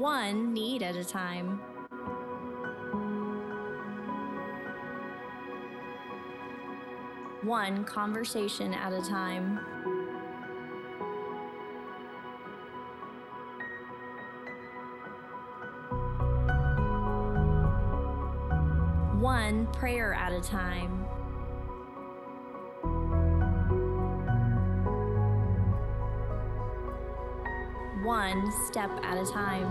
one need at a time. One conversation at a time. One prayer at a time. One step at a time.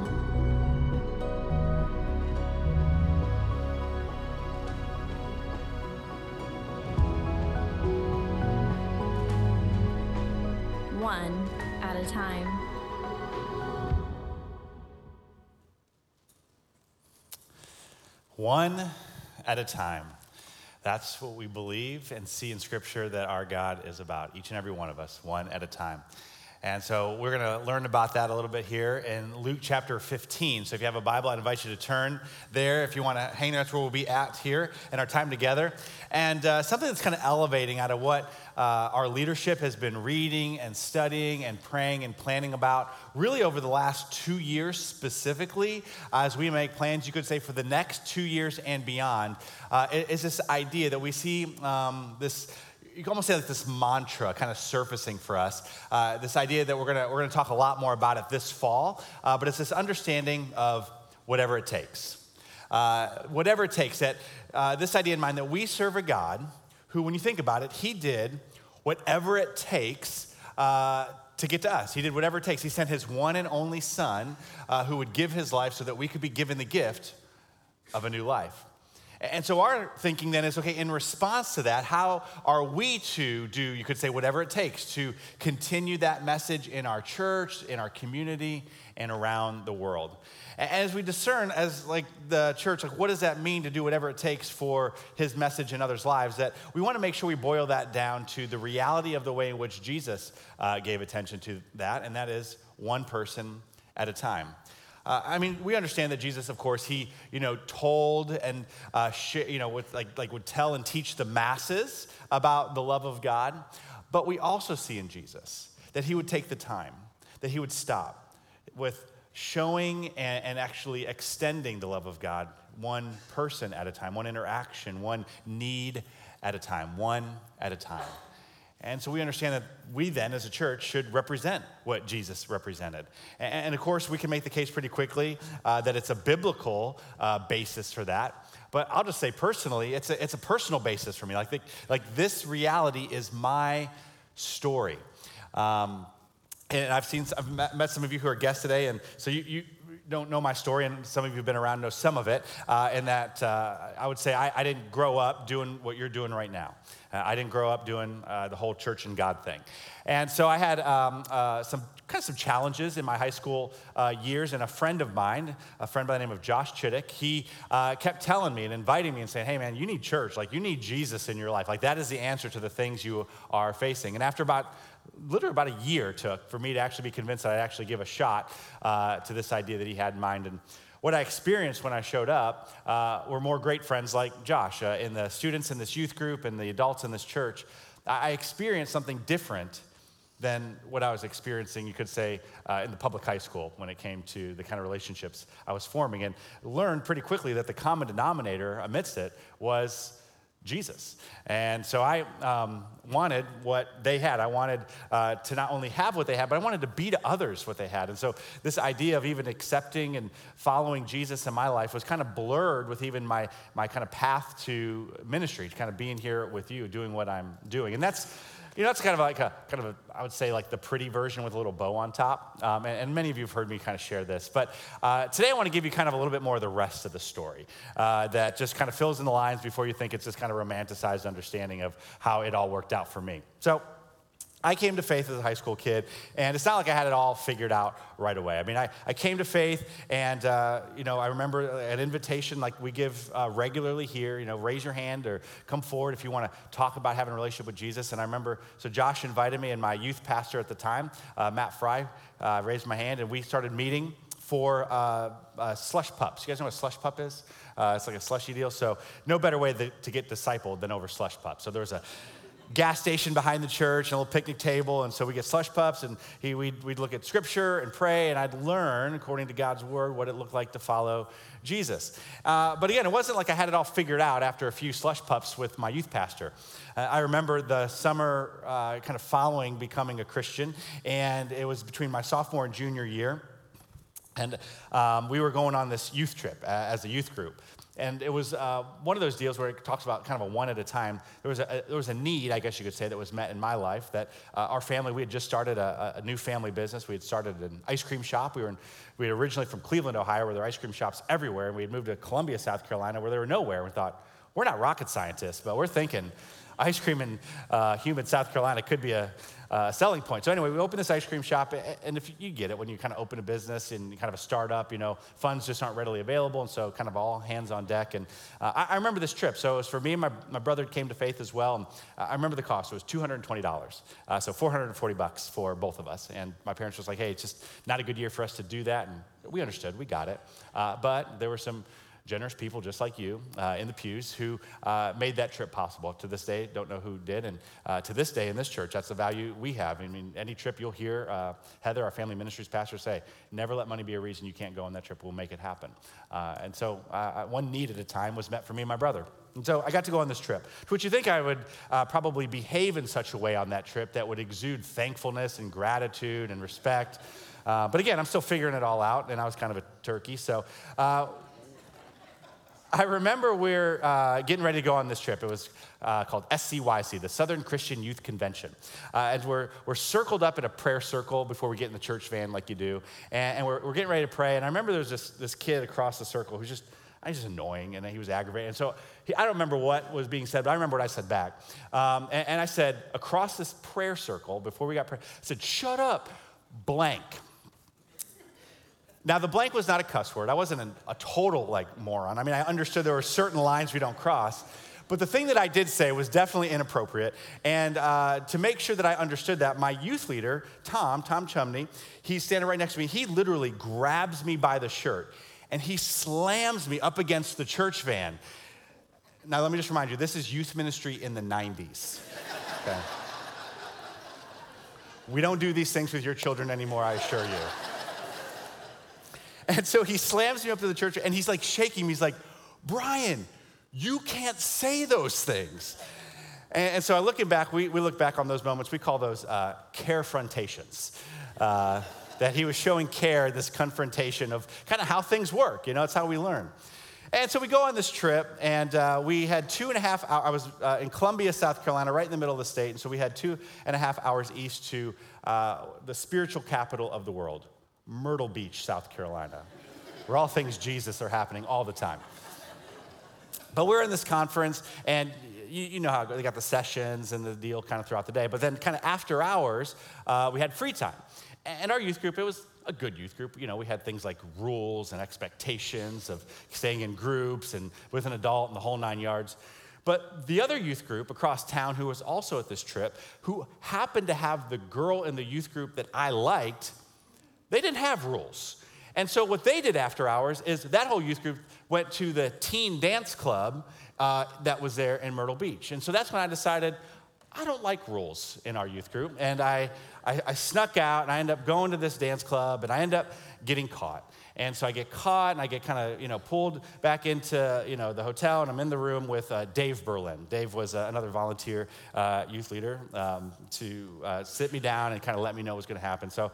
One at a time. One at a time. That's what we believe and see in Scripture that our God is about, each and every one of us, one at a time. And so we're going to learn about that a little bit here in Luke chapter 15. So if you have a Bible, I'd invite you to turn there. If you want to hang there, that's where we'll be at here in our time together. And uh, something that's kind of elevating out of what uh, our leadership has been reading and studying and praying and planning about really over the last two years specifically, as we make plans, you could say, for the next two years and beyond, uh, is this idea that we see um, this you can almost say like this mantra kind of surfacing for us. Uh, this idea that we're gonna we're gonna talk a lot more about it this fall, uh, but it's this understanding of whatever it takes, uh, whatever it takes. That uh, this idea in mind that we serve a God who, when you think about it, He did whatever it takes. Uh, to get to us. He did whatever it takes. He sent his one and only son uh, who would give his life so that we could be given the gift of a new life. And so our thinking then is okay, in response to that, how are we to do, you could say, whatever it takes to continue that message in our church, in our community, and around the world? And as we discern, as like the church, like what does that mean to do whatever it takes for his message in others' lives? That we want to make sure we boil that down to the reality of the way in which Jesus uh, gave attention to that, and that is one person at a time. Uh, I mean, we understand that Jesus, of course, he, you know, told and, uh, sh- you know, like, like would tell and teach the masses about the love of God. But we also see in Jesus that he would take the time, that he would stop with showing and, and actually extending the love of God one person at a time, one interaction, one need at a time, one at a time. And so we understand that we then, as a church, should represent what Jesus represented. And, of course, we can make the case pretty quickly uh, that it's a biblical uh, basis for that. But I'll just say personally, it's a, it's a personal basis for me. Like, the, like this reality is my story. Um, and I've seen, I've met, some of you who are guests today, and so you, you don't know my story, and some of you have been around know some of it, uh, in that uh, I would say I, I, didn't grow up doing what you're doing right now. Uh, I didn't grow up doing uh, the whole church and God thing. And so I had um, uh, some kind of some challenges in my high school uh, years, and a friend of mine, a friend by the name of Josh Chittick, he kept telling me and inviting me and saying, hey man, you need church, like you need Jesus in your life. Like that is the answer to the things you are facing. And after about literally about a year took for me to actually be convinced that I'd actually give a shot uh, to this idea that he had in mind. And what I experienced when I showed up uh, were more great friends like Josh uh, and the students in this youth group and the adults in this church. I experienced something different than what I was experiencing, you could say, uh, in the public high school when it came to the kind of relationships I was forming, and learned pretty quickly that the common denominator amidst it was Jesus. And so I um, wanted what they had. I wanted uh, to not only have what they had, but I wanted to be to others what they had. And so this idea of even accepting and following Jesus in my life was kind of blurred with even my, my kind of path to ministry, to kind of being here with you, doing what I'm doing. And that's you know, it's kind of like a, kind of a, I would say like the pretty version with a little bow on top. Um, and, and, many of you have heard me kind of share this. But uh, today I want to give you kind of a little bit more of the rest of the story uh, that just kind of fills in the lines before you think it's this kind of romanticized understanding of how it all worked out for me. So, I came to faith as a high school kid, and it's not like I had it all figured out right away. I mean, I, I came to faith, and, uh, you know, I remember an invitation like we give uh, regularly here, you know, raise your hand or come forward if you want to talk about having a relationship with Jesus. And I remember, so Josh invited me, and my youth pastor at the time, uh, Matt Fry, uh, raised my hand, and we started meeting for uh, uh, slush pups. You guys know what slush pup is? it's like a slushy deal. So, no better way to get discipled than over slush pups. So, there was a gas station behind the church and a little picnic table. And so we get slush pups and he, we'd, we'd look at scripture and pray. And I'd learn, according to God's word, what it looked like to follow Jesus. Uh, but again, it wasn't like I had it all figured out after a few slush pups with my youth pastor. Uh, I remember the summer uh, kind of following becoming a Christian, and it was between my sophomore and junior year. And um, we were going on this youth trip uh, as a youth group. And it was uh, one of those deals where it talks about kind of a one at a time. There was a, there was a need, I guess you could say, that was met in my life that uh, our family, we had just started a, a, new family business. We had started an ice cream shop. We were, in, we were originally from Cleveland, Ohio, where there are ice cream shops everywhere. And we had moved to Columbia, South Carolina, where there were nowhere. We thought, we're not rocket scientists, but we're thinking ice cream in uh, humid South Carolina could be a, uh, selling point. So anyway, we opened this ice cream shop, and if you get it, when you kind of open a business and kind of a startup, you know, funds just aren't readily available, and so kind of all hands on deck. And uh, I, I, remember this trip. So it was for me and my, my brother came to faith as well, and I remember the cost. It was $220, uh, so 440 bucks for both of us. And my parents was like, hey, it's just not a good year for us to do that, and we understood, we got it. Uh, but there were some generous people just like you uh, in the pews who uh, made that trip possible. To this day, don't know who did. And uh, to this day in this church, that's the value we have. I mean, any trip you'll hear uh, Heather, our family ministries pastor, say, never let money be a reason you can't go on that trip. We'll make it happen. Uh, and so uh, one need at a time was met for me and my brother. And so I got to go on this trip, to which you think I would probably behave in such a way on that trip that would exude thankfulness and gratitude and respect. but again, I'm still figuring it all out, and I was kind of a turkey. So I remember we're uh, getting ready to go on this trip. It was uh, called SCYC, the Southern Christian Youth Convention. Uh, and we're, we're circled up in a prayer circle before we get in the church van, like you do. And, and we're, we're getting ready to pray. And I remember there was this, this kid across the circle who's just, I was just annoying and he was aggravating. And so he, I don't remember what was being said, but I remember what I said back. Um, and, and I said, across this prayer circle, before we got prayer, I said, shut up, blank. Now, the blank was not a cuss word. I wasn't a total like moron. I mean, I understood there were certain lines we don't cross. But the thing that I did say was definitely inappropriate. And uh, to make sure that I understood that, my youth leader, Tom, Tom Chumney, he's standing right next to me. He literally grabs me by the shirt and he slams me up against the church van. Now, let me just remind you this is youth ministry in the 90s. Okay? we don't do these things with your children anymore, I assure you. And so he slams me up to the church and he's like shaking me. He's like, Brian, you can't say those things. And, and so I looking back, we, we look back on those moments, we call those uh, carefrontations. Uh, that he was showing care, this confrontation of kind of how things work. You know, it's how we learn. And so we go on this trip, and uh, we had two and a half hours. I was uh, in Columbia, South Carolina, right in the middle of the state. And so we had two and a half hours east to uh, the spiritual capital of the world, Myrtle Beach, South Carolina, where all things Jesus are happening all the time. But we're in this conference, and you, you, know how they got the sessions and the deal kind of throughout the day. But then, kind of after hours, uh, we had free time. And our youth group, it was a good youth group. You know, we had things like rules and expectations of staying in groups and with an adult and the whole nine yards. But the other youth group across town who was also at this trip, who happened to have the girl in the youth group that I liked, they didn't have rules. And so what they did after hours is that whole youth group went to the teen dance club uh, that was there in Myrtle Beach. And so that's when I decided I don't like rules in our youth group. And I, I, I snuck out and I end up going to this dance club and I end up getting caught. And so I get caught and I get kind of, you know, pulled back into, you know, the hotel and I'm in the room with uh, Dave Berlin. Dave was uh, another volunteer uh, youth leader um, to uh, sit me down and kind of let me know what's going to happen. So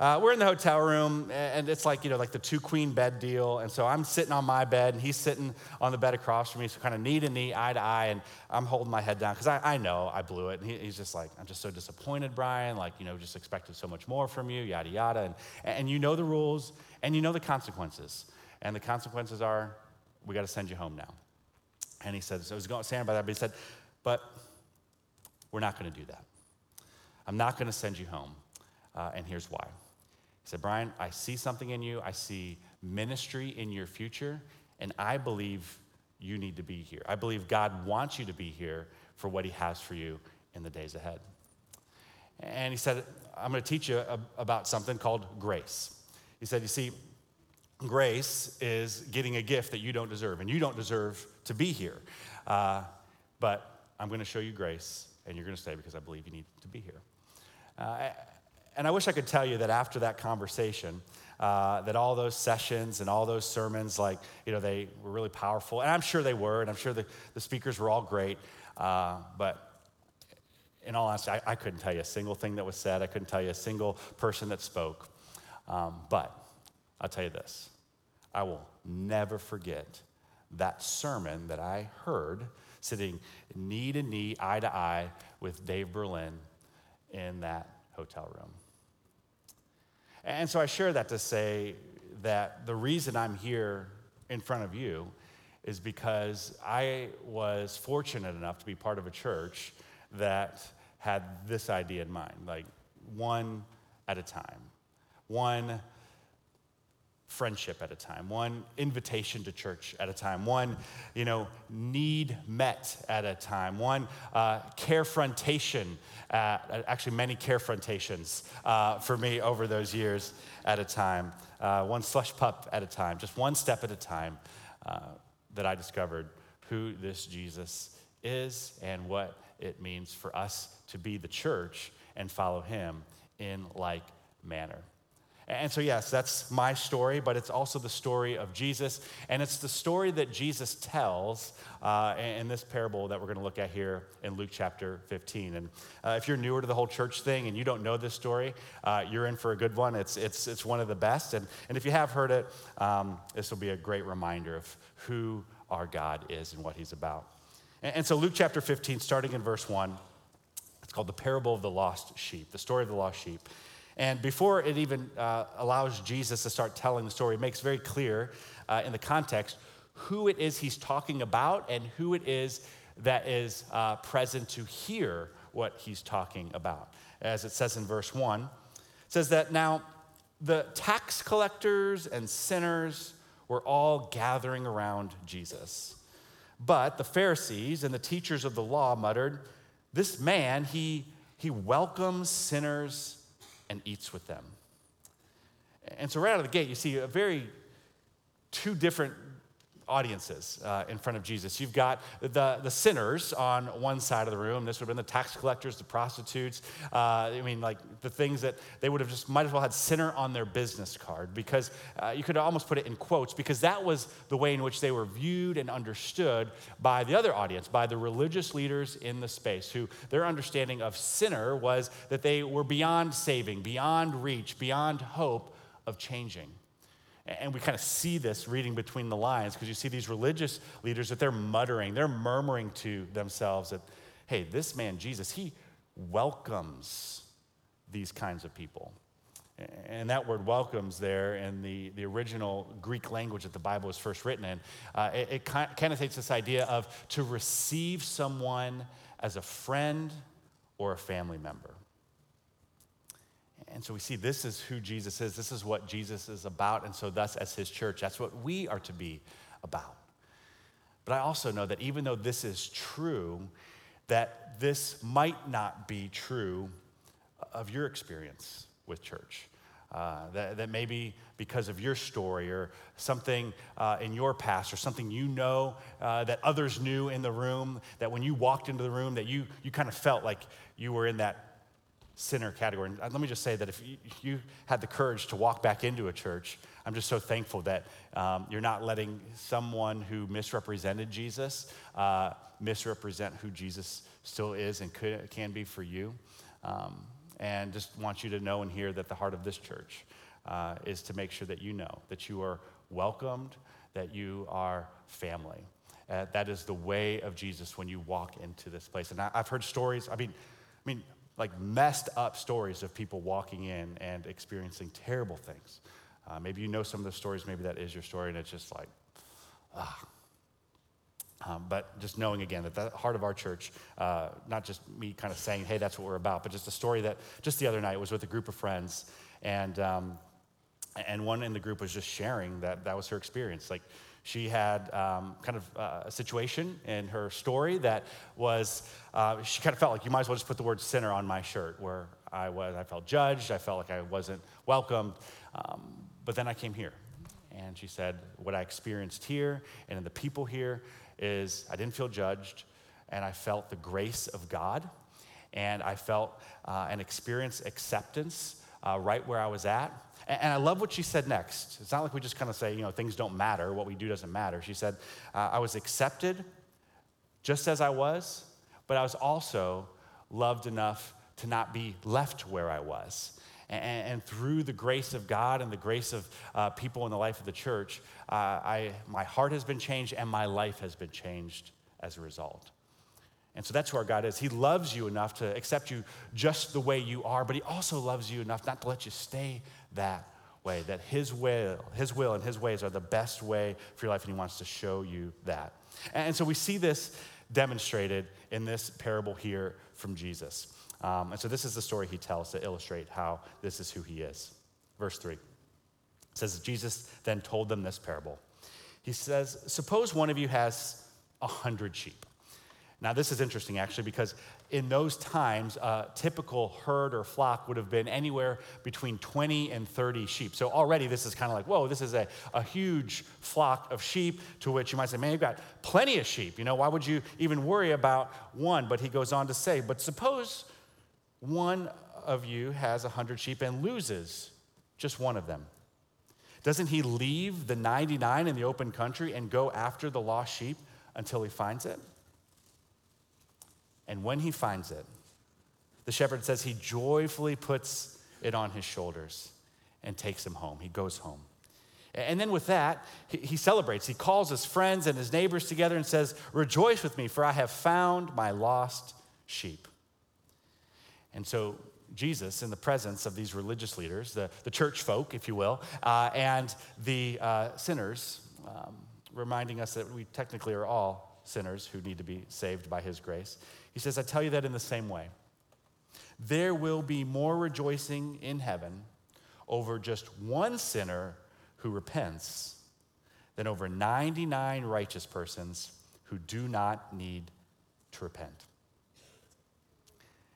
uh, we're in the hotel room, and it's like, you know, like the two queen bed deal. And so I'm sitting on my bed, and he's sitting on the bed across from me, so kind of knee to knee, eye to eye, and I'm holding my head down because I, I, know I blew it. And he, he's just like, I'm just so disappointed, Brian. Like, you know, just expected so much more from you, yada, yada. And, and you know the rules, and you know the consequences. And the consequences are, we got to send you home now. And he said, so I was going, saying about that, but he said, but we're not going to do that. I'm not going to send you home. Uh, and here's why. He said, Brian, I see something in you. I see ministry in your future, and I believe you need to be here. I believe God wants you to be here for what He has for you in the days ahead. And he said, I'm going to teach you about something called grace. He said, You see, grace is getting a gift that you don't deserve, and you don't deserve to be here. Uh, but I'm going to show you grace, and you're going to stay because I believe you need to be here. Uh, and I wish I could tell you that after that conversation, uh, that all those sessions and all those sermons, like, you know, they were really powerful. And I'm sure they were, and I'm sure the, the speakers were all great. Uh, but in all honesty, I, I, couldn't tell you a single thing that was said. I couldn't tell you a single person that spoke. Um, but I'll tell you this I will never forget that sermon that I heard sitting knee to knee, eye to eye with Dave Berlin in that hotel room. And so I share that to say that the reason I'm here in front of you is because I was fortunate enough to be part of a church that had this idea in mind like one at a time, one friendship at a time, one invitation to church at a time, one, you know, need met at a time, one uh, carefrontation, uh, actually many carefrontations uh, for me over those years at a time, uh, one slush pup at a time, just one step at a time uh, that I discovered who this Jesus is and what it means for us to be the church and follow him in like manner. And so, yes, that's my story, but it's also the story of Jesus. And it's the story that Jesus tells uh, in this parable that we're going to look at here in Luke chapter 15. And uh, if you're newer to the whole church thing and you don't know this story, uh, you're in for a good one. It's, it's, it's one of the best. And, and if you have heard it, um, this will be a great reminder of who our God is and what he's about. And, and so, Luke chapter 15, starting in verse 1, it's called the parable of the lost sheep, the story of the lost sheep. And before it even uh, allows Jesus to start telling the story, it makes very clear uh, in the context who it is he's talking about and who it is that is uh, present to hear what he's talking about. As it says in verse 1, it says that now the tax collectors and sinners were all gathering around Jesus. But the Pharisees and the teachers of the law muttered, This man, he, he welcomes sinners and eats with them. And so, right out of the gate, you see a very two different audiences uh, in front of Jesus. You've got the, the sinners on one side of the room. This would have been the tax collectors, the prostitutes. Uh, I mean, like the things that they would have just might as well had sinner on their business card because uh, you could almost put it in quotes because that was the way in which they were viewed and understood by the other audience, by the religious leaders in the space, who their understanding of sinner was that they were beyond saving, beyond reach, beyond hope of changing. And we kind of see this reading between the lines because you see these religious leaders that they're muttering, they're murmuring to themselves that, hey, this man, Jesus, he welcomes these kinds of people. And that word welcomes there in the, the original Greek language that the Bible was first written in, uh, it, it connotates this idea of to receive someone as a friend or a family member. And so we see this is who Jesus is. This is what Jesus is about. And so, thus, as his church, that's what we are to be about. But I also know that even though this is true, that this might not be true of your experience with church. Uh, that, that maybe because of your story or something uh, in your past or something you know uh, that others knew in the room, that when you walked into the room, that you, you kind of felt like you were in that sinner category. And let me just say that if you, had the courage to walk back into a church, I'm just so thankful that um, you're not letting someone who misrepresented Jesus uh, misrepresent who Jesus still is and could, can be for you. Um, and just want you to know and hear that the heart of this church uh, is to make sure that you know that you are welcomed, that you are family. Uh, that is the way of Jesus when you walk into this place. And I, I've heard stories. I mean, I mean, like messed up stories of people walking in and experiencing terrible things. Uh, maybe you know some of the stories, maybe that is your story, and it's just like, ah. Um, but just knowing again that the heart of our church, uh, not just me kind of saying, hey, that's what we're about, but just a story that just the other night was with a group of friends, and, um, and one in the group was just sharing that that was her experience. Like, she had um, kind of uh, a situation in her story that was, uh, she kind of felt like you might as well just put the word sinner on my shirt, where I was, I felt judged, I felt like I wasn't welcomed. Um, but then I came here, and she said, what I experienced here and in the people here is I didn't feel judged, and I felt the grace of God. and I felt uh, and experienced acceptance uh, right where I was at. And, and, I love what she said next. It's not like we just kind of say, you know, things don't matter, what we do doesn't matter. She said, uh, I was accepted just as I was, but I was also loved enough to not be left where I was. And, and through the grace of God and the grace of uh, people in the life of the church, uh, I, my heart has been changed and my life has been changed as a result. And so that's who our God is. He loves you enough to accept you just the way you are, but He also loves you enough not to let you stay that way, that His will, His will and His ways are the best way for your life, and He wants to show you that. And so we see this demonstrated in this parable here from Jesus. Um, and so this is the story he tells to illustrate how this is who he is. Verse 3 it says, Jesus then told them this parable. He says, Suppose one of you has a hundred sheep. Now, this is interesting actually because in those times, a typical herd or flock would have been anywhere between 20 and 30 sheep. So already this is kind of like, whoa, this is a, a huge flock of sheep, to which you might say, man, you've got plenty of sheep. You know, why would you even worry about one? But he goes on to say, but suppose one of you has 100 sheep and loses just one of them. Doesn't he leave the 99 in the open country and go after the lost sheep until he finds it? And when he finds it, the shepherd says he joyfully puts it on his shoulders and takes him home. He goes home. And then with that, he celebrates. He calls his friends and his neighbors together and says, Rejoice with me, for I have found my lost sheep. And so Jesus, in the presence of these religious leaders, the, the church folk, if you will, uh, and the uh, sinners, um, reminding us that we technically are all sinners who need to be saved by his grace. He says, I tell you that in the same way. There will be more rejoicing in heaven over just one sinner who repents than over 99 righteous persons who do not need to repent.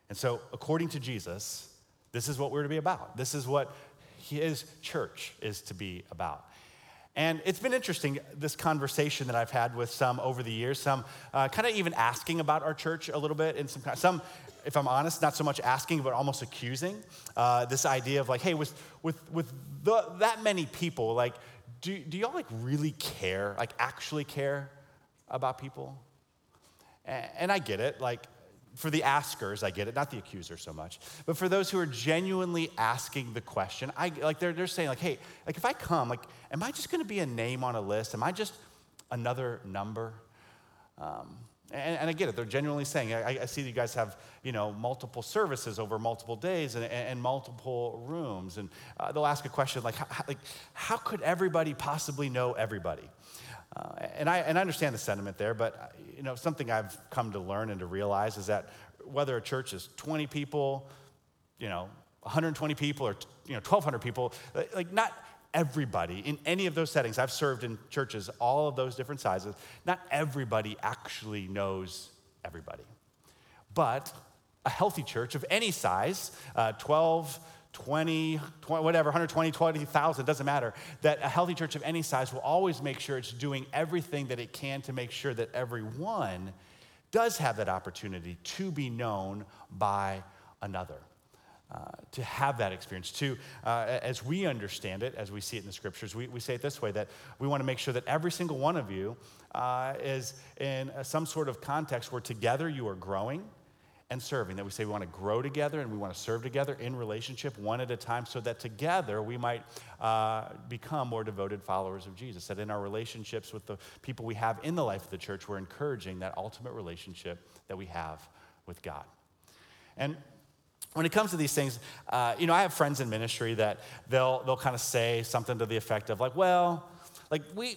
And so, according to Jesus, this is what we're to be about. This is what his church is to be about. And it's been interesting, this conversation that I've had with some over the years, some uh, kind of even asking about our church a little bit, and some, some, if I'm honest, not so much asking, but almost accusing. Uh, this idea of like, hey, with, with, with the, that many people, like, do, do y'all like really care, like actually care about people? And, and I get it, like, for the askers, I get it, not the accusers so much, but for those who are genuinely asking the question, I like they're, they're saying like, hey, like if I come, like, am I just going to be a name on a list? Am I just another number? Um, and, and, I get it. They're genuinely saying, I, I, see you guys have, you know, multiple services over multiple days and, and multiple rooms. And uh, they'll ask a question like like, how could everybody possibly know everybody? Uh, and, I, and I understand the sentiment there, but you know, something I've come to learn and to realize is that whether a church is 20 people, you know, 120 people, or you know, 1,200 people, like not everybody in any of those settings. I've served in churches all of those different sizes. Not everybody actually knows everybody, but a healthy church of any size, uh, 12 20, 20 whatever, 120, 20,000, doesn't matter, that a healthy church of any size will always make sure it's doing everything that it can to make sure that everyone does have that opportunity to be known by another. Uh, to have that experience, to, uh, as we understand it, as we see it in the scriptures, we, we say it this way that we want to make sure that every single one of you uh, is in some sort of context where together you are growing, and serving, that we say we want to grow together and we want to serve together in relationship one at a time so that together we might uh, become more devoted followers of Jesus. That in our relationships with the people we have in the life of the church, we're encouraging that ultimate relationship that we have with God. And when it comes to these things, uh, you know, I have friends in ministry that they'll, they'll kind of say something to the effect of, like, well, like, we,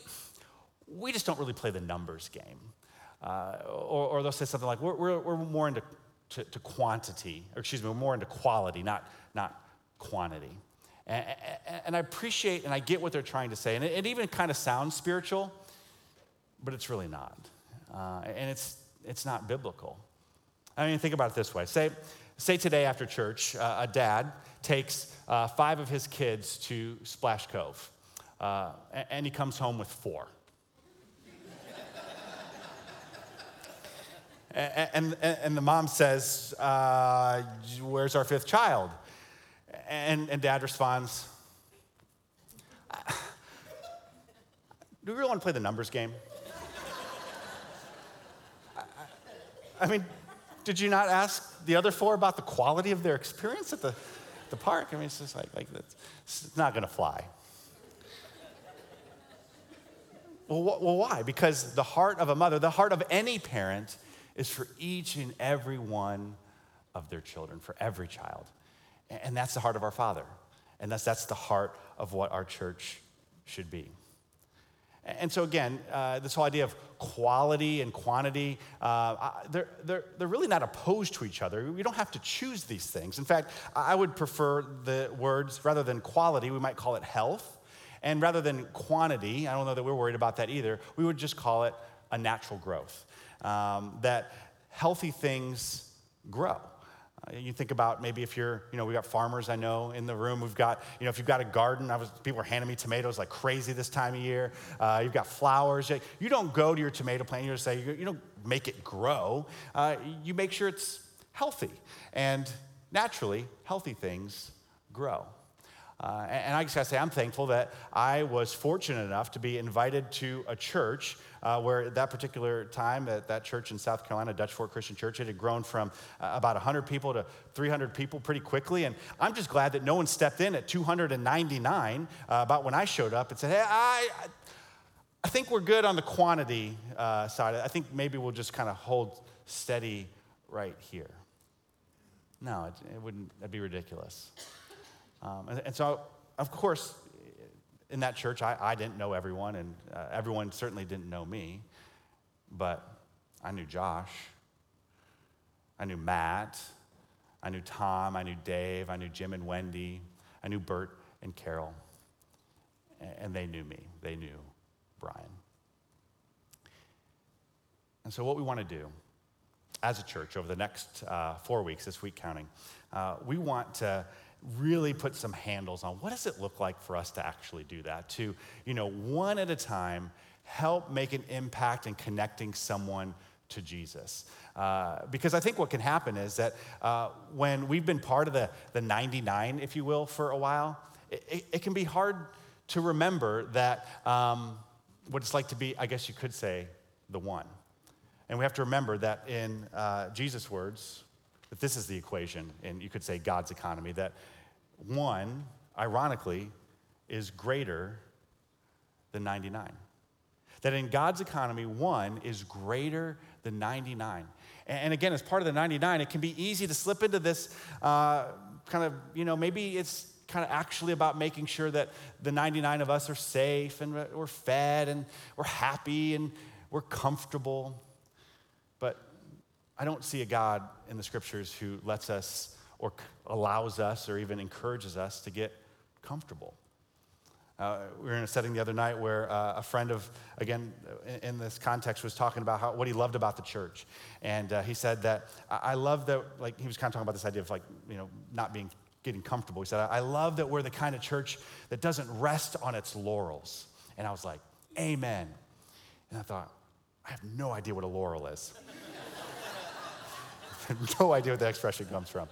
we just don't really play the numbers game. Uh, or, or, they'll say something like, we're, we're, we're more into to, to quantity, or excuse me, more into quality, not, not quantity. And, and, I appreciate and I get what they're trying to say. And it, it even kind of sounds spiritual, but it's really not. Uh, and it's, it's not biblical. I mean, think about it this way. Say, say today after church, uh, a dad takes uh, five of his kids to Splash Cove, uh, and he comes home with four. And, and, and the mom says, uh, Where's our fifth child? And, and dad responds, Do we really want to play the numbers game? I mean, did you not ask the other four about the quality of their experience at the, the park? I mean, it's just like, like it's not going to fly. Well, wh- well, why? Because the heart of a mother, the heart of any parent, is for each and every one of their children, for every child. And that's the heart of our Father. And that's, that's the heart of what our church should be. And so, again, uh, this whole idea of quality and quantity, uh, they're, they're, they're really not opposed to each other. We don't have to choose these things. In fact, I would prefer the words, rather than quality, we might call it health. And rather than quantity, I don't know that we're worried about that either, we would just call it a natural growth. Um, that healthy things grow. Uh, you think about maybe if you're, you know, we got farmers I know in the room. We've got, you know, if you've got a garden, I was, people are handing me tomatoes like crazy this time of year. Uh, you've got flowers. You don't go to your tomato plant, you just say, you don't make it grow. Uh, you make sure it's healthy. And naturally, healthy things grow. Uh, and I just gotta say, I'm thankful that I was fortunate enough to be invited to a church uh, where at that particular time, at that church in South Carolina, Dutch Fork Christian Church, it had grown from uh, about 100 people to 300 people pretty quickly. And I'm just glad that no one stepped in at 299 uh, about when I showed up and said, hey, I, I think we're good on the quantity uh, side. I think maybe we'll just kind of hold steady right here. No, it, it wouldn't, that'd be ridiculous. Um, and, and, so, of course, in that church, I, I didn't know everyone, and uh, everyone certainly didn't know me, but I knew Josh. I knew Matt. I knew Tom. I knew Dave. I knew Jim and Wendy. I knew Bert and Carol. And they knew me. They knew Brian. And so, what we want to do as a church over the next uh, four weeks, this week counting, uh, we want to really put some handles on what does it look like for us to actually do that to you know one at a time help make an impact in connecting someone to jesus. Uh, because i think what can happen is that uh, when we've been part of the, the 99 if you will for a while it, it, can be hard to remember that um, what it's like to be i guess you could say the one. And we have to remember that in uh, jesus words that this is the equation in, you could say, God's economy, that one, ironically, is greater than 99. That in God's economy, one is greater than 99. And again, as part of the 99, it can be easy to slip into this uh, kind of, you know, maybe it's kind of actually about making sure that the 99 of us are safe and we're fed and we're happy and we're comfortable. I don't see a God in the scriptures who lets us or allows us or even encourages us to get comfortable. Uh, we were in a setting the other night where uh, a friend of, again, in, in, this context, was talking about how, what he loved about the church. And uh, he said that, I, I love that, like, he was kind of talking about this idea of, like, you know, not being, getting comfortable. He said, I love that we're the kind of church that doesn't rest on its laurels. And I was like, Amen. And I thought, I have no idea what a laurel is. no idea what that expression comes from.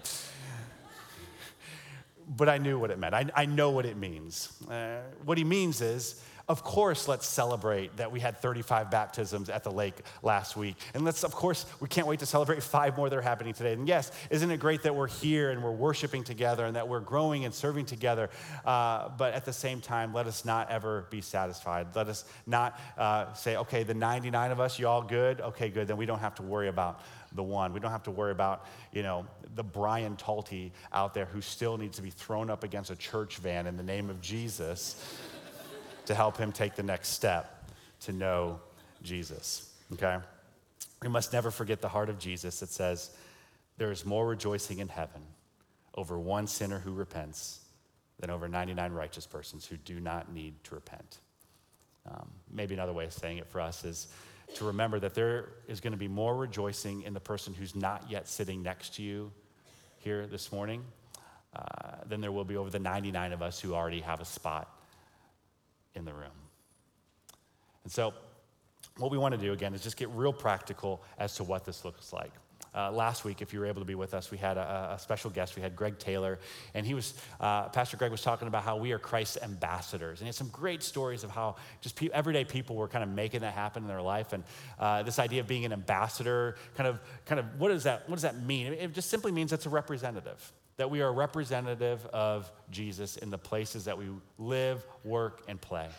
But I knew what it meant. I, I know what it means. Uh, what he means is, of course, let's celebrate that we had 35 baptisms at the lake last week. And let's, of course, we can't wait to celebrate five more that are happening today. And yes, isn't it great that we're here and we're worshiping together and that we're growing and serving together? Uh, but at the same time, let us not ever be satisfied. Let us not uh, say, okay, the 99 of us, you all good? Okay, good. Then we don't have to worry about the one. We don't have to worry about, you know, the Brian Talty out there who still needs to be thrown up against a church van in the name of Jesus to help him take the next step to know Jesus. Okay? We must never forget the heart of Jesus that says, There is more rejoicing in heaven over one sinner who repents than over 99 righteous persons who do not need to repent. Um, maybe another way of saying it for us is to remember that there is going to be more rejoicing in the person who's not yet sitting next to you here this morning uh, than there will be over the 99 of us who already have a spot in the room. And so, what we want to do again is just get real practical as to what this looks like. Uh, last week, if you were able to be with us, we had a, a special guest. We had Greg Taylor, and he was, uh, Pastor Greg was talking about how we are Christ's ambassadors. And he had some great stories of how just pe- everyday people were kind of making that happen in their life. And uh, this idea of being an ambassador, kind of, kind of, what does that, what does that mean? It just simply means it's a representative that we are a representative of Jesus in the places that we live, work, and play.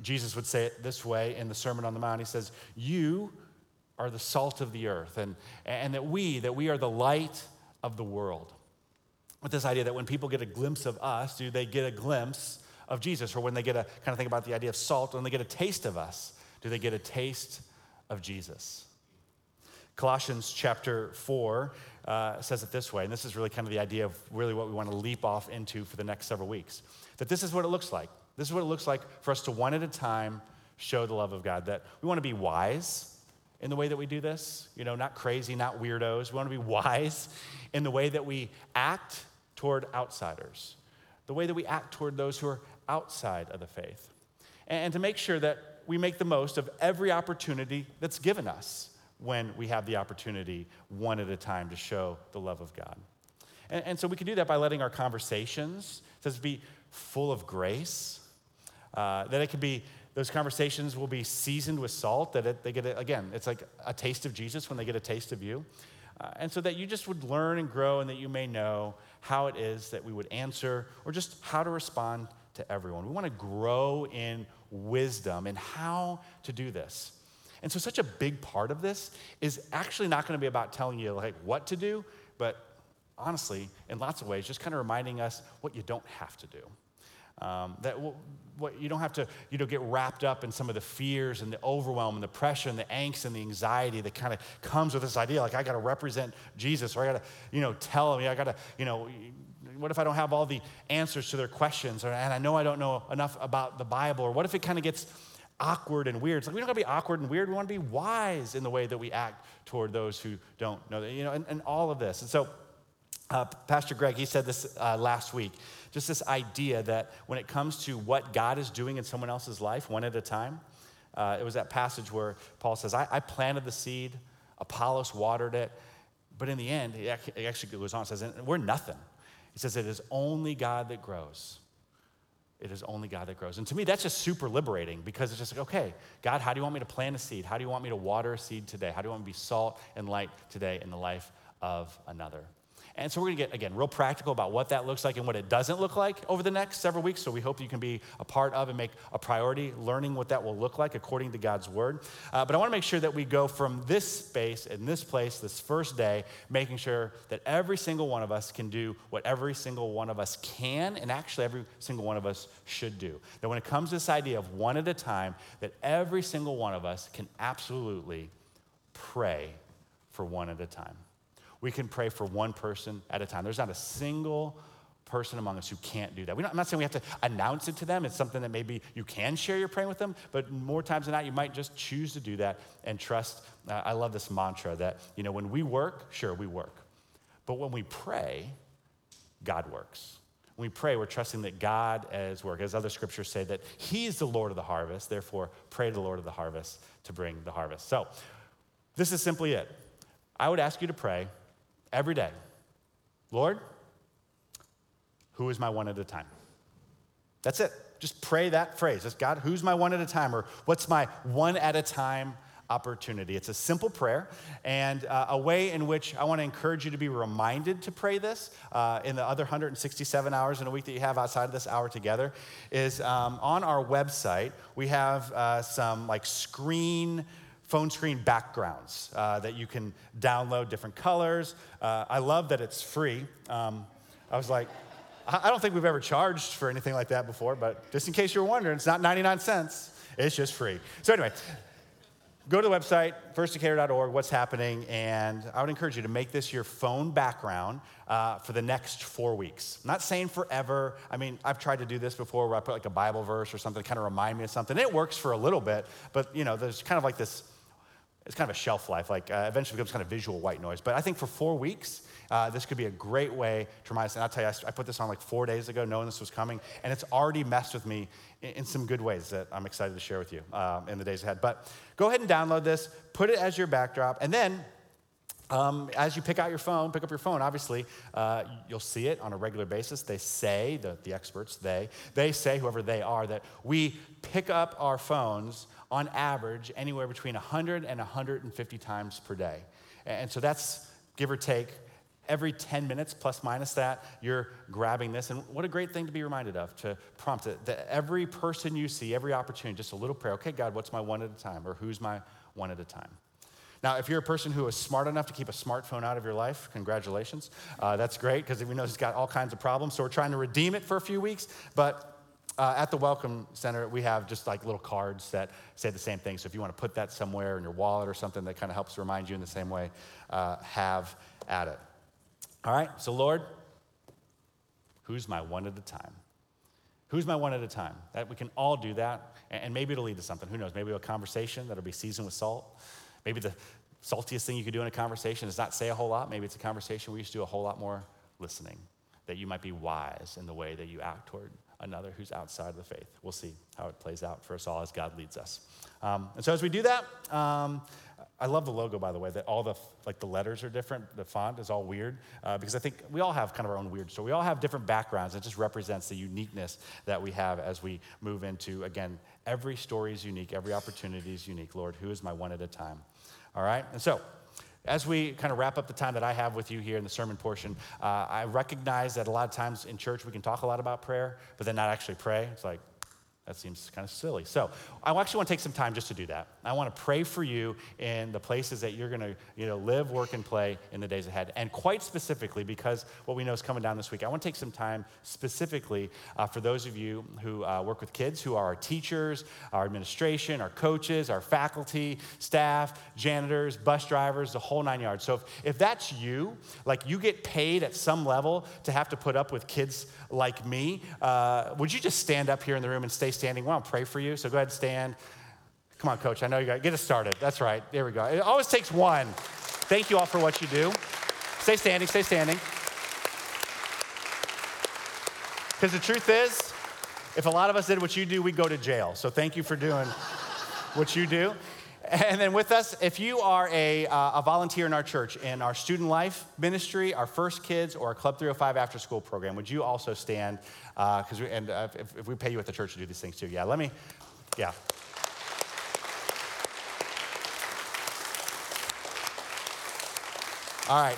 Jesus would say it this way in the Sermon on the Mount. He says, You are the salt of the earth, and, and that we, that we are the light of the world. With this idea that when people get a glimpse of us, do they get a glimpse of Jesus? Or when they get a kind of think about the idea of salt, when they get a taste of us, do they get a taste of Jesus? Colossians chapter 4 uh, says it this way, and this is really kind of the idea of really what we want to leap off into for the next several weeks. That this is what it looks like. This is what it looks like for us to one at a time show the love of God. That we want to be wise in the way that we do this, you know, not crazy, not weirdos. We want to be wise in the way that we act toward outsiders, the way that we act toward those who are outside of the faith, and to make sure that we make the most of every opportunity that's given us when we have the opportunity, one at a time, to show the love of God. And, and so we can do that by letting our conversations, says, be full of grace, uh, that it can be those conversations will be seasoned with salt that it, they get a, again it's like a taste of jesus when they get a taste of you. Uh, and so that you just would learn and grow and that you may know how it is that we would answer or just how to respond to everyone. We want to grow in wisdom and how to do this. And so, such a big part of this is actually not going to be about telling you like what to do, but honestly, in lots of ways, just kind of reminding us what you don't have to do. Um, that what you don't have to you know get wrapped up in some of the fears and the overwhelm and the pressure and the angst and the anxiety that kind of comes with this idea like i got to represent jesus or i got to you know tell them i got to you know what if i don't have all the answers to their questions or, and i know i don't know enough about the bible or what if it kind of gets awkward and weird. It's like we don't to be awkward and weird. We want to be wise in the way that we act toward those who don't know that, you know, and, and all of this. And so, uh, Pastor Greg, he said this uh, last week just this idea that when it comes to what God is doing in someone else's life, one at a time, uh, it was that passage where Paul says, I, I, planted the seed, Apollos watered it, but in the end, it actually goes on, says, we're nothing. He says, it is only God that grows. It is only God that grows. And to me, that's just super liberating because it's just like, okay, God, how do you want me to plant a seed? How do you want me to water a seed today? How do you want me to be salt and light today in the life of another? And so we're going to get, again, real practical about what that looks like and what it doesn't look like over the next several weeks. So we hope you can be a part of and make a priority learning what that will look like according to God's word. Uh, but I want to make sure that we go from this space and this place, this first day, making sure that every single one of us can do what every single one of us can, and actually every single one of us should do. That when it comes to this idea of one at a time, that every single one of us can absolutely pray for one at a time. We can pray for one person at a time. There's not a single person among us who can't do that. I'm not saying we have to announce it to them. It's something that maybe you can share your praying with them, but more times than not, you might just choose to do that and trust. Uh, I love this mantra that, you know, when we work, sure, we work. But when we pray, God works. When we pray, we're trusting that God is work. As other scriptures say, that He's the Lord of the harvest. Therefore, pray to the Lord of the harvest to bring the harvest. So, this is simply it. I would ask you to pray every day Lord, who is my one at a time? That's it. Just pray that phrase. Just God, who's my one at a time? Or what's my one at a time opportunity? It's a simple prayer and uh, a way in which I want to encourage you to be reminded to pray this uh, in the other 167 hours in a week that you have outside of this hour together is um, on our website, we have uh, some like screen phone screen backgrounds uh, that you can download different colors. Uh, I love that it's free. Um, I was like, I don't think we've ever charged for anything like that before, but just in case you're wondering, it's not 99 cents, it's just free. So, anyway, go to the website, firstdecatur.org, what's happening, and I would encourage you to make this your phone background uh, for the next four weeks. I'm not saying forever. I mean, I've tried to do this before where I put like a Bible verse or something to kind of remind me of something. It works for a little bit, but you know, there's kind of like this it's kind of a shelf life, like uh, eventually becomes kind of visual white noise. But I think for four weeks, uh, this could be a great way to remind us. And I'll tell you, I, I, put this on like four days ago, knowing this was coming, and it's already messed with me in, in some good ways that I'm excited to share with you um, in the days ahead. But go ahead and download this, put it as your backdrop, and then um, as you pick out your phone, pick up your phone, obviously, uh, you'll see it on a regular basis. They say, the, the experts, they, they say, whoever they are, that we pick up our phones on average anywhere between 100 and 150 times per day. And so that's give or take every 10 minutes, plus minus that, you're grabbing this. And what a great thing to be reminded of, to prompt it. That every person you see, every opportunity, just a little prayer. Okay, God, what's my one at a time? Or who's my one at a time? Now, if you're a person who is smart enough to keep a smartphone out of your life, congratulations. Uh, that's great because we know it's got all kinds of problems. So we're trying to redeem it for a few weeks. But uh, at the Welcome Center, we have just like little cards that say the same thing. So if you want to put that somewhere in your wallet or something that kind of helps remind you in the same way, uh, have at it. All right, so Lord, who's my one at a time? Who's my one at a time? That we can all do that, and maybe it'll lead to something. Who knows? Maybe a conversation that'll be seasoned with salt. Maybe the saltiest thing you could do in a conversation is not say a whole lot. Maybe it's a conversation where you just do a whole lot more listening. That you might be wise in the way that you act toward another who's outside of the faith. We'll see how it plays out for us all as God leads us. Um, and so as we do that, um, I love the logo, by the way, that all the, like the letters are different. The font is all weird uh, because I think we all have kind of our own weird So We all have different backgrounds. It just represents the uniqueness that we have as we move into, again, every story is unique, every opportunity is unique. Lord, who is my one at a time? All right? And so, as we kind of wrap up the time that I have with you here in the sermon portion, uh, I recognize that a lot of times in church we can talk a lot about prayer, but then not actually pray. It's like, that seems kind of silly. So I actually want to take some time just to do that. I want to pray for you in the places that you're going to you know, live, work, and play in the days ahead. And quite specifically, because what we know is coming down this week, I want to take some time specifically uh, for those of you who uh, work with kids, who are our teachers, our administration, our coaches, our faculty, staff, janitors, bus drivers, the whole nine yards. So if, if that's you, like you get paid at some level to have to put up with kids like me, uh, would you just stand up here in the room and stay standing. We want to pray for you. So go ahead and stand. Come on, coach. I know you got get us started. That's right. There we go. It always takes one. Thank you all for what you do. Stay standing, stay standing. Because the truth is, if a lot of us did what you do, we'd go to jail. So thank you for doing what you do. And then with us, if you are a, uh, a volunteer in our church, in our student life ministry, our first kids, or our Club 305 after school program, would you also stand? Because uh, and uh, if, if we pay you at the church to do these things too, yeah. Let me, yeah. All right.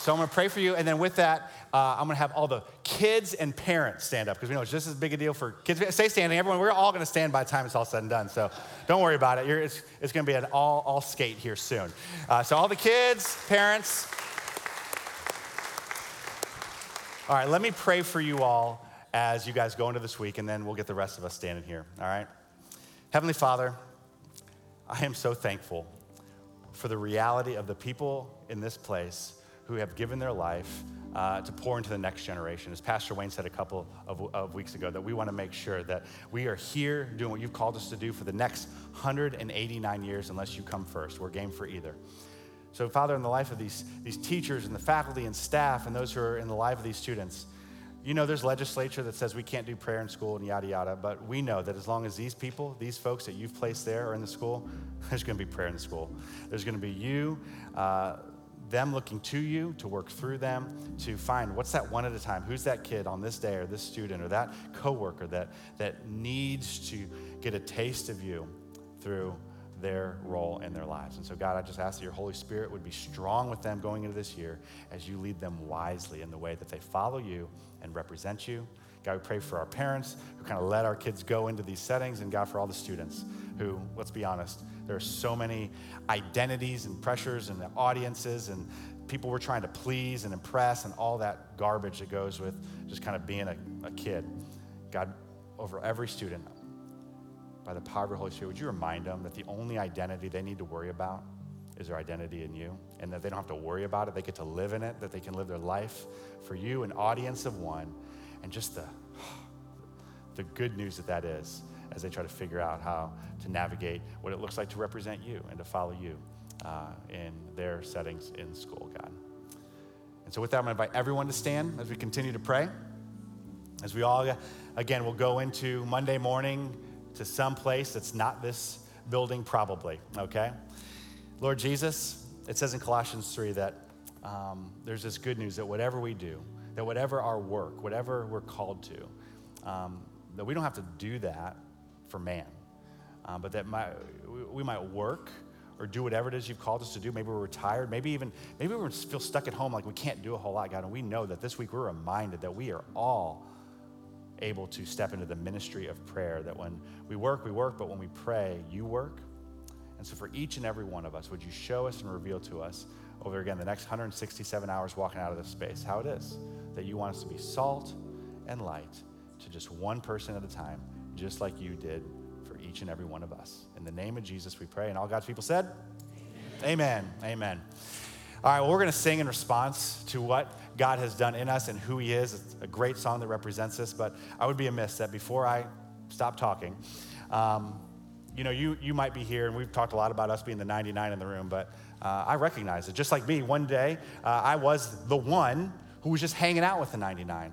So I'm going to pray for you, and then with that, uh, I'm going to have all the kids and parents stand up because we know it's just as big a deal for kids. Stay standing, everyone. We're all going to stand by the time it's all said and done. So don't worry about it. You're, it's, it's going to be an all, all skate here soon. Uh, so all the kids, parents. All right, let me pray for you all as you guys go into this week, and then we'll get the rest of us standing here. All right. Heavenly Father, I am so thankful for the reality of the people in this place who have given their life uh, to pour into the next generation. As Pastor Wayne said a couple of, of weeks ago, that we want to make sure that we are here doing what you've called us to do for the next 189 years, unless you come first. We're game for either. So, Father, in the life of these, these teachers and the faculty and staff and those who are in the life of these students, you know, there's legislature that says we can't do prayer in school and yada yada, but we know that as long as these people, these folks that you've placed there are in the school, there's going to be prayer in school. There's going to be you. Uh, them looking to you to work through them to find what's that one at a time who's that kid on this day or this student or that coworker that that needs to get a taste of you through their role in their lives. And so, God, I just ask that your Holy Spirit would be strong with them going into this year as you lead them wisely in the way that they follow you and represent you. God, we pray for our parents who kind of let our kids go into these settings, and God, for all the students who, let's be honest, there are so many identities and pressures and the audiences and people we're trying to please and impress and all that garbage that goes with just kind of being a, a kid. God, over every student, by the power of the Holy Spirit, would you remind them that the only identity they need to worry about is their identity in you, and that they don't have to worry about it. They get to live in it, that they can live their life for you, an audience of one, and just the, the good news that that is as they try to figure out how to navigate what it looks like to represent you and to follow you uh, in their settings in school, God. And so, with that, I'm going to invite everyone to stand as we continue to pray. As we all, again, will go into Monday morning to some place that's not this building, probably, okay? Lord Jesus, it says in Colossians 3 that um, there's this good news that whatever we do, that whatever our work, whatever we're called to, um, that we don't have to do that for man, um, but that we might work or do whatever it is you've called us to do. Maybe we're retired. Maybe even maybe we feel stuck at home like we can't do a whole lot, God. And we know that this week we're reminded that we are all able to step into the ministry of prayer. That when we work, we work, but when we pray, you work. And so for each and every one of us, would you show us and reveal to us over again the next 167 hours walking out of this space how it is that you want us to be salt and light to just one person at a time, just like you did for each and every one of us. In the name of Jesus, we pray. And all God's people said, Amen. Amen. Amen. All right, well, we're going to sing in response to what God has done in us and who He is. It's a great song that represents us, but I would be amiss that before I stop talking, um, you know, you, you might be here, and we've talked a lot about us being the 99 in the room, but uh, I recognize it. Just like me, one day uh, I was the one who was just hanging out with the 99.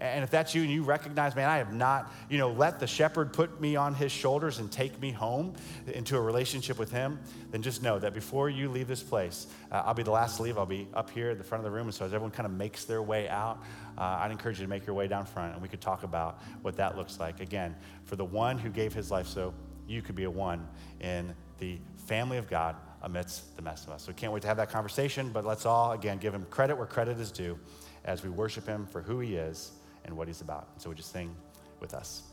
And if that's you and you recognize, man, I have not, you know, let the shepherd put me on his shoulders and take me home into a relationship with him, then just know that before you leave this place, uh, I'll be the last to leave. I'll be up here at the front of the room. And so as everyone kind of makes their way out, uh, I'd encourage you to make your way down front and we could talk about what that looks like. Again, for the one who gave his life so you could be a one in the family of God amidst the mess of us. So can't wait to have that conversation, but let's all, again, give him credit where credit is due as we worship him for who he is and what he's about. So we just sing with us.